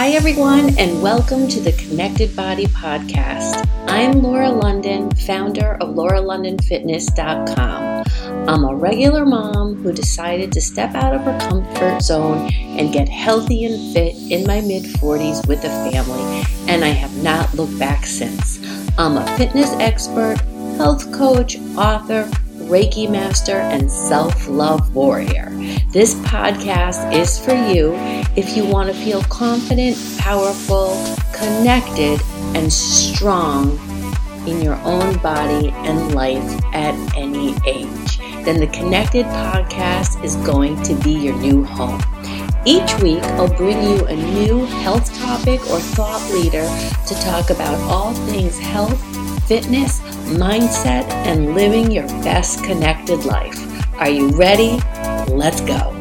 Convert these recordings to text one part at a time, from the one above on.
Hi, everyone, and welcome to the Connected Body Podcast. I'm Laura London, founder of lauralondonfitness.com. I'm a regular mom who decided to step out of her comfort zone and get healthy and fit in my mid 40s with a family, and I have not looked back since. I'm a fitness expert, health coach, author, Reiki master, and self love warrior. This podcast is for you if you want to feel confident, powerful, connected, and strong in your own body and life at any age. Then the Connected podcast is going to be your new home. Each week, I'll bring you a new health topic or thought leader to talk about all things health, fitness, mindset, and living your best connected life. Are you ready? Let's go.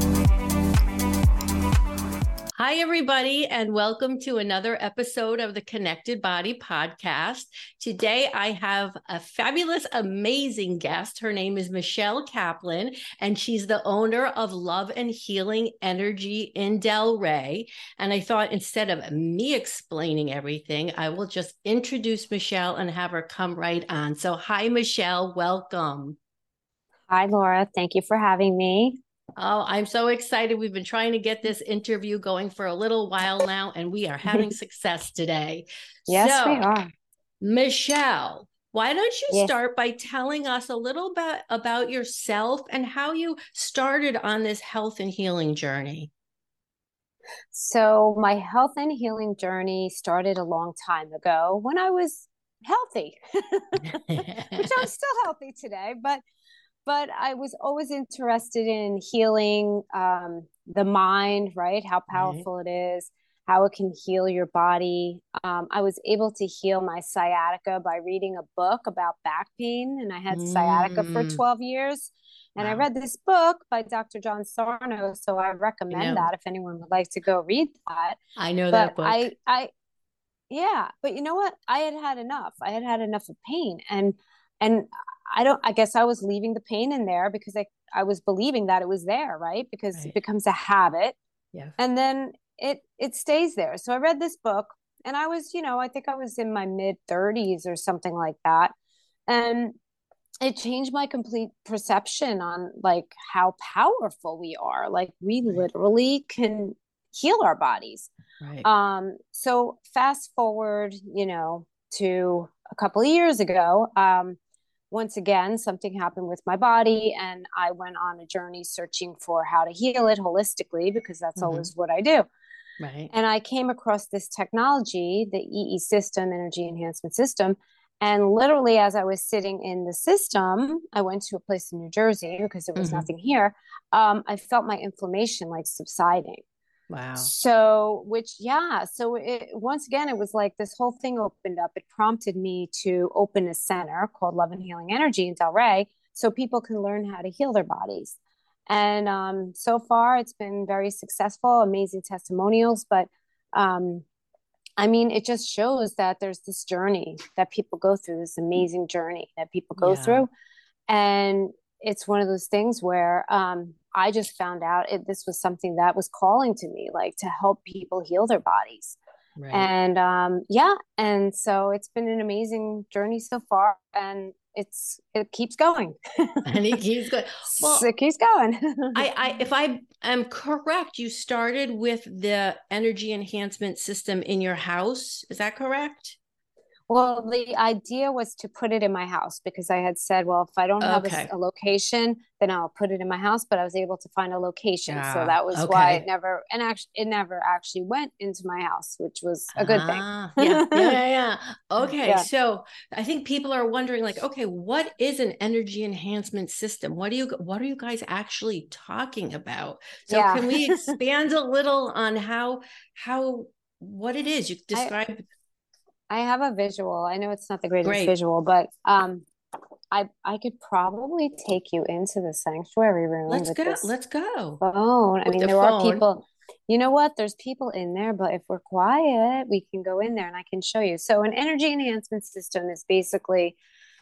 Hi, everybody, and welcome to another episode of the Connected Body Podcast. Today, I have a fabulous, amazing guest. Her name is Michelle Kaplan, and she's the owner of Love and Healing Energy in Delray. And I thought instead of me explaining everything, I will just introduce Michelle and have her come right on. So, hi, Michelle, welcome. Hi, Laura. Thank you for having me. Oh, I'm so excited. We've been trying to get this interview going for a little while now, and we are having success today. Yes, so, we are. Michelle, why don't you yes. start by telling us a little bit about yourself and how you started on this health and healing journey? So, my health and healing journey started a long time ago when I was healthy, which I'm still healthy today, but but I was always interested in healing um, the mind, right? How powerful right. it is, how it can heal your body. Um, I was able to heal my sciatica by reading a book about back pain, and I had mm. sciatica for mm. 12 years. And wow. I read this book by Dr. John Sarno, so I recommend that if anyone would like to go read that. I know but that book. I, I, yeah, but you know what? I had had enough. I had had enough of pain, and and I don't I guess I was leaving the pain in there because I I was believing that it was there, right? Because right. it becomes a habit. Yeah. And then it it stays there. So I read this book and I was, you know, I think I was in my mid 30s or something like that. And it changed my complete perception on like how powerful we are. Like we right. literally can heal our bodies. Right. Um so fast forward, you know, to a couple of years ago, um once again, something happened with my body, and I went on a journey searching for how to heal it holistically because that's mm-hmm. always what I do. Right. And I came across this technology, the EE system, energy enhancement system. And literally, as I was sitting in the system, I went to a place in New Jersey because there was mm-hmm. nothing here. Um, I felt my inflammation like subsiding. Wow. So, which, yeah. So, it, once again, it was like this whole thing opened up. It prompted me to open a center called Love and Healing Energy in Delray so people can learn how to heal their bodies. And um, so far, it's been very successful, amazing testimonials. But um, I mean, it just shows that there's this journey that people go through, this amazing journey that people go yeah. through. And it's one of those things where um, I just found out it, this was something that was calling to me, like to help people heal their bodies. Right. And um, yeah, and so it's been an amazing journey so far, and it's it keeps going. and it keeps going. Well, it keeps going. I, I, if I am correct, you started with the energy enhancement system in your house. Is that correct? Well, the idea was to put it in my house because I had said, well, if I don't have okay. a, a, location, then I'll put it in my house. But I was able to find a location, yeah. so that was okay. why it never and actually it never actually went into my house, which was a good thing. Ah, yeah, yeah, yeah. Okay, yeah. so I think people are wondering, like, okay, what is an energy enhancement system? What do you what are you guys actually talking about? So can we expand a little on how how what it is you describe? I, I have a visual. I know it's not the greatest Great. visual, but um, I I could probably take you into the sanctuary room. Let's go. Let's go. Phone. I mean, the there phone. are people. You know what? There's people in there, but if we're quiet, we can go in there and I can show you. So, an energy enhancement system is basically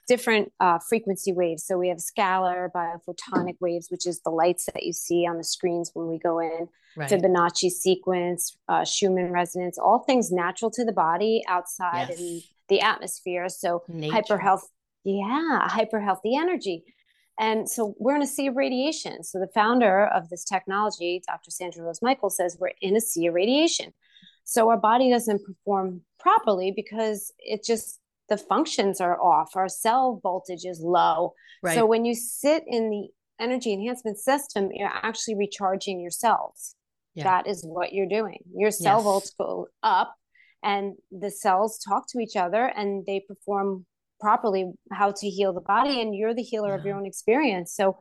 different uh, frequency waves. So we have scalar biophotonic waves, which is the lights that you see on the screens when we go in. Right. Fibonacci sequence, uh, Schumann resonance, all things natural to the body outside yes. in the atmosphere. So Nature. hyper health, yeah, hyper healthy energy. And so we're in a sea of radiation. So the founder of this technology, Dr. Sandra Rose Michael, says we're in a sea of radiation. So our body doesn't perform properly because it just the functions are off. Our cell voltage is low. Right. So when you sit in the energy enhancement system, you're actually recharging your cells. Yeah. That is what you're doing. Your cell yes. volts go up and the cells talk to each other and they perform properly how to heal the body and you're the healer yeah. of your own experience so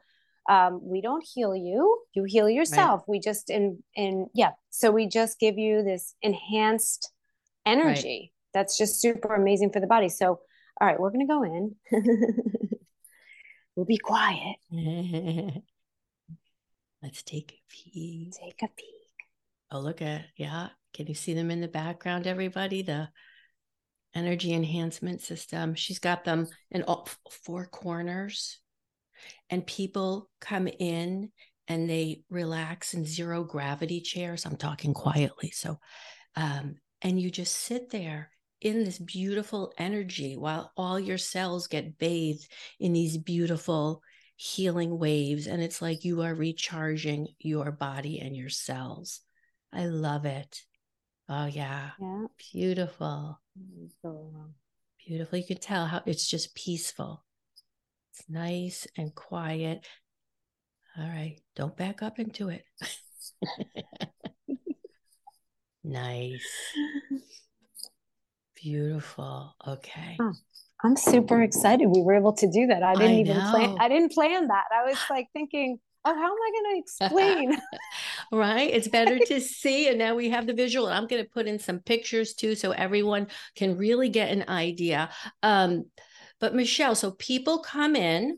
um, we don't heal you you heal yourself right. we just in in yeah so we just give you this enhanced energy. That's just super amazing for the body so all right we're gonna go in we'll be quiet let's take a peek take a peek oh look at yeah can you see them in the background everybody the energy enhancement system. She's got them in all four corners. And people come in and they relax in zero gravity chairs. I'm talking quietly. So, um, and you just sit there in this beautiful energy while all your cells get bathed in these beautiful healing waves. And it's like you are recharging your body and your cells. I love it. Oh, yeah. Yeah. Beautiful. So beautiful. You can tell how it's just peaceful. It's nice and quiet. All right. Don't back up into it. nice. Beautiful. Okay. Oh, I'm super excited. We were able to do that. I didn't I even plan. I didn't plan that. I was like thinking, oh, how am I going to explain? right. It's better to see. And now we have the visual. I'm going to put in some pictures too, so everyone can really get an idea. Um, but Michelle, so people come in,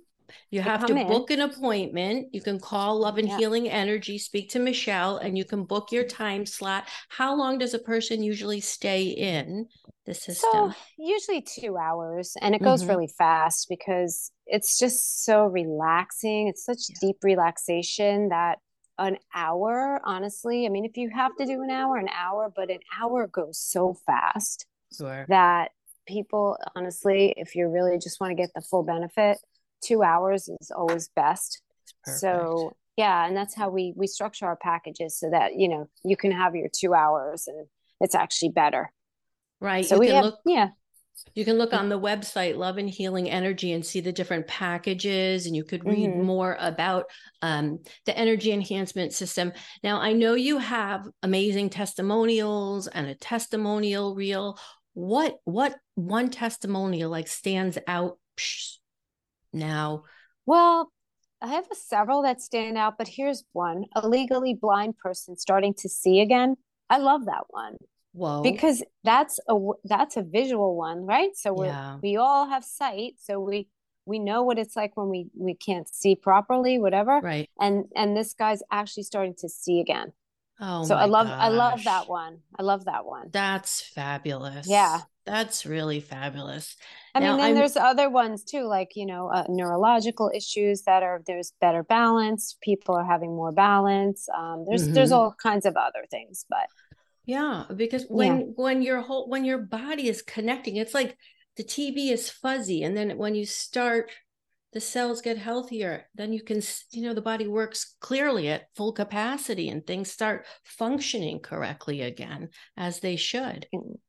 you have to book in. an appointment. You can call Love and Healing Energy, speak to Michelle, and you can book your time slot. How long does a person usually stay in the system? So, usually two hours, and it goes mm-hmm. really fast because it's just so relaxing. It's such yeah. deep relaxation that an hour, honestly, I mean, if you have to do an hour, an hour, but an hour goes so fast sure. that people, honestly, if you really just want to get the full benefit, two hours is always best. So yeah, and that's how we we structure our packages so that you know you can have your two hours and it's actually better. Right. So you we have look, yeah. You can look on the website Love and Healing Energy and see the different packages, and you could read mm-hmm. more about um, the energy enhancement system. Now, I know you have amazing testimonials and a testimonial reel. What what one testimonial like stands out now? Well, I have several that stand out, but here's one a legally blind person starting to see again. I love that one. Whoa. Because that's a that's a visual one, right? So we yeah. we all have sight, so we we know what it's like when we we can't see properly, whatever. Right. And and this guy's actually starting to see again. Oh, so I love gosh. I love that one. I love that one. That's fabulous. Yeah. That's really fabulous. I now, mean, then I'm... there's other ones too, like you know, uh, neurological issues that are there's better balance. People are having more balance. Um, there's mm-hmm. there's all kinds of other things, but yeah, because when yeah. when your whole when your body is connecting, it's like the TV is fuzzy, and then when you start the cells get healthier then you can you know the body works clearly at full capacity and things start functioning correctly again as they should.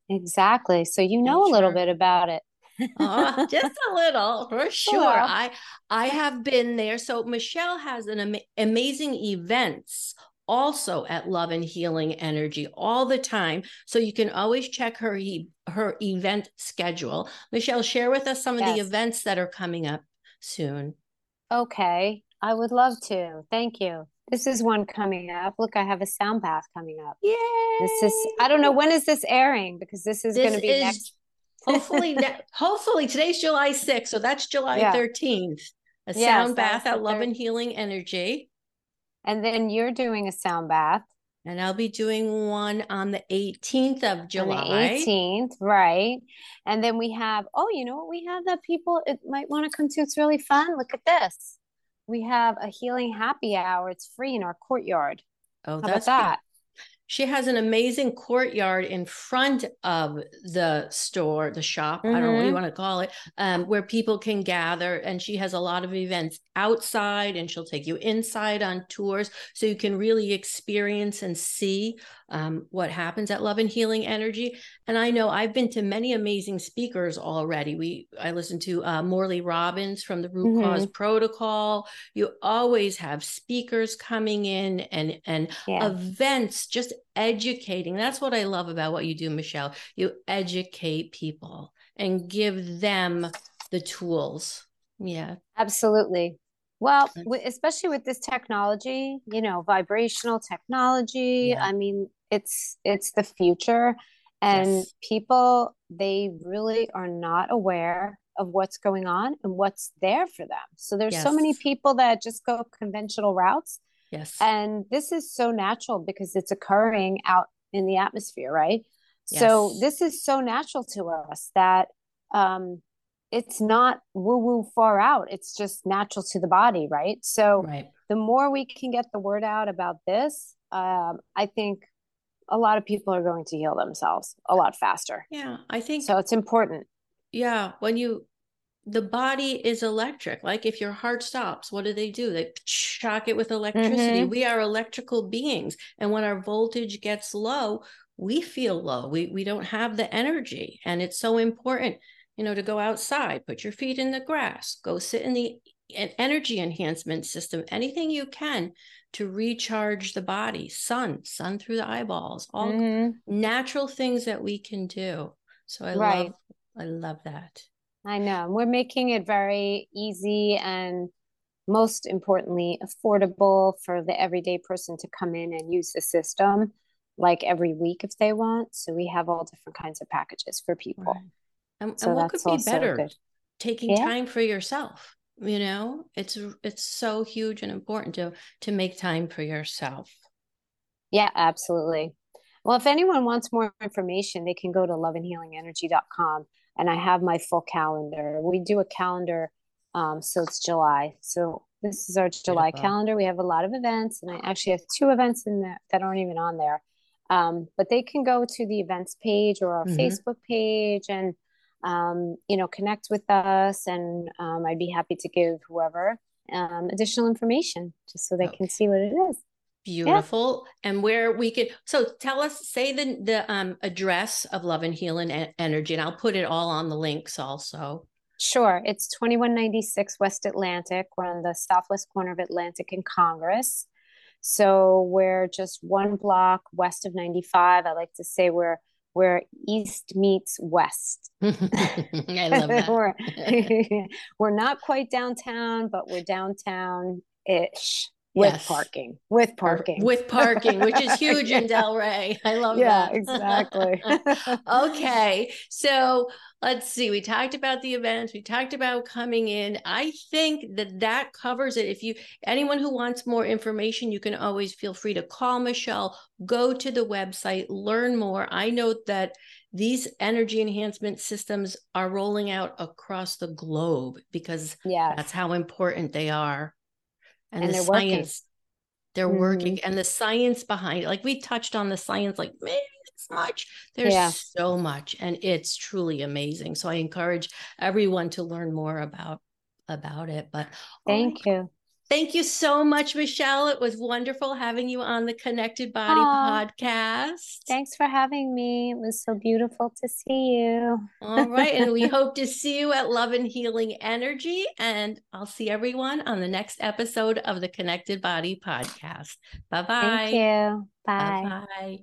Exactly. So you know a little bit about it. Uh, just a little for sure. I i have been there. So michelle has an am- amazing events also at love and healing energy all the time. So you can always check her her event schedule. Michelle share with us some of yes. the events that are coming up soon. Okay, I would love to. Thank you. This is one coming up. Look, I have a sound bath coming up. Yay! This is I don't know when is this airing because this is going to be is, next. hopefully, ne- hopefully today's July 6th, so that's July yeah. 13th. A sound bath at Love and Healing Energy. And then you're doing a sound bath. And I'll be doing one on the 18th of July. On the 18th, right. And then we have, oh, you know what we have that people it might want to come to? It's really fun. Look at this. We have a healing happy hour. It's free in our courtyard. Oh, How that's about that? She has an amazing courtyard in front of the store, the shop, mm-hmm. I don't know what you mm-hmm. want to call it, um, where people can gather. And she has a lot of events outside and she'll take you inside on tours so you can really experience and see um, what happens at Love and Healing Energy. And I know I've been to many amazing speakers already. We I listened to uh, Morley Robbins from the Root mm-hmm. Cause Protocol. You always have speakers coming in and and yeah. events just educating. That's what I love about what you do, Michelle. You educate people and give them the tools. Yeah, absolutely. Well, especially with this technology, you know, vibrational technology. Yeah. I mean, it's it's the future and yes. people they really are not aware of what's going on and what's there for them so there's yes. so many people that just go conventional routes yes and this is so natural because it's occurring out in the atmosphere right yes. so this is so natural to us that um it's not woo woo far out it's just natural to the body right so right. the more we can get the word out about this um, i think a lot of people are going to heal themselves a lot faster. Yeah, I think so. It's important. Yeah, when you the body is electric. Like if your heart stops, what do they do? They shock it with electricity. Mm-hmm. We are electrical beings, and when our voltage gets low, we feel low. We we don't have the energy, and it's so important, you know, to go outside, put your feet in the grass, go sit in the an energy enhancement system, anything you can to recharge the body, sun, sun through the eyeballs, all mm-hmm. natural things that we can do. So I right. love I love that. I know. We're making it very easy and most importantly affordable for the everyday person to come in and use the system like every week if they want. So we have all different kinds of packages for people. Right. And, so and what could be better? Good. Taking yeah. time for yourself you know it's it's so huge and important to to make time for yourself yeah absolutely well if anyone wants more information they can go to loveandhealingenergy.com and i have my full calendar we do a calendar um, so it's july so this is our july Beautiful. calendar we have a lot of events and i actually have two events in there that aren't even on there um, but they can go to the events page or our mm-hmm. facebook page and um, you know, connect with us, and um, I'd be happy to give whoever um, additional information just so they okay. can see what it is. Beautiful. Yeah. And where we could, so tell us, say the the um, address of Love and Healing Energy, and I'll put it all on the links also. Sure. It's 2196 West Atlantic. We're on the southwest corner of Atlantic and Congress. So we're just one block west of 95. I like to say we're where east meets west. I love that. we're, we're not quite downtown, but we're downtown ish with yes. parking with parking with parking which is huge in delray i love yeah, that yeah exactly okay so let's see we talked about the events we talked about coming in. I think that that covers it. If you anyone who wants more information you can always feel free to call michelle go to the website learn more. I know that these energy enhancement systems are rolling out across the globe because yeah that's how important they are. And, and the science working. they're mm-hmm. working and the science behind it like we touched on the science like maybe much there's yeah. so much and it's truly amazing so i encourage everyone to learn more about about it but thank oh you Thank you so much, Michelle. It was wonderful having you on the Connected Body Aww. podcast. Thanks for having me. It was so beautiful to see you. All right. and we hope to see you at Love and Healing Energy. And I'll see everyone on the next episode of the Connected Body podcast. Bye bye. Thank you. Bye. Bye.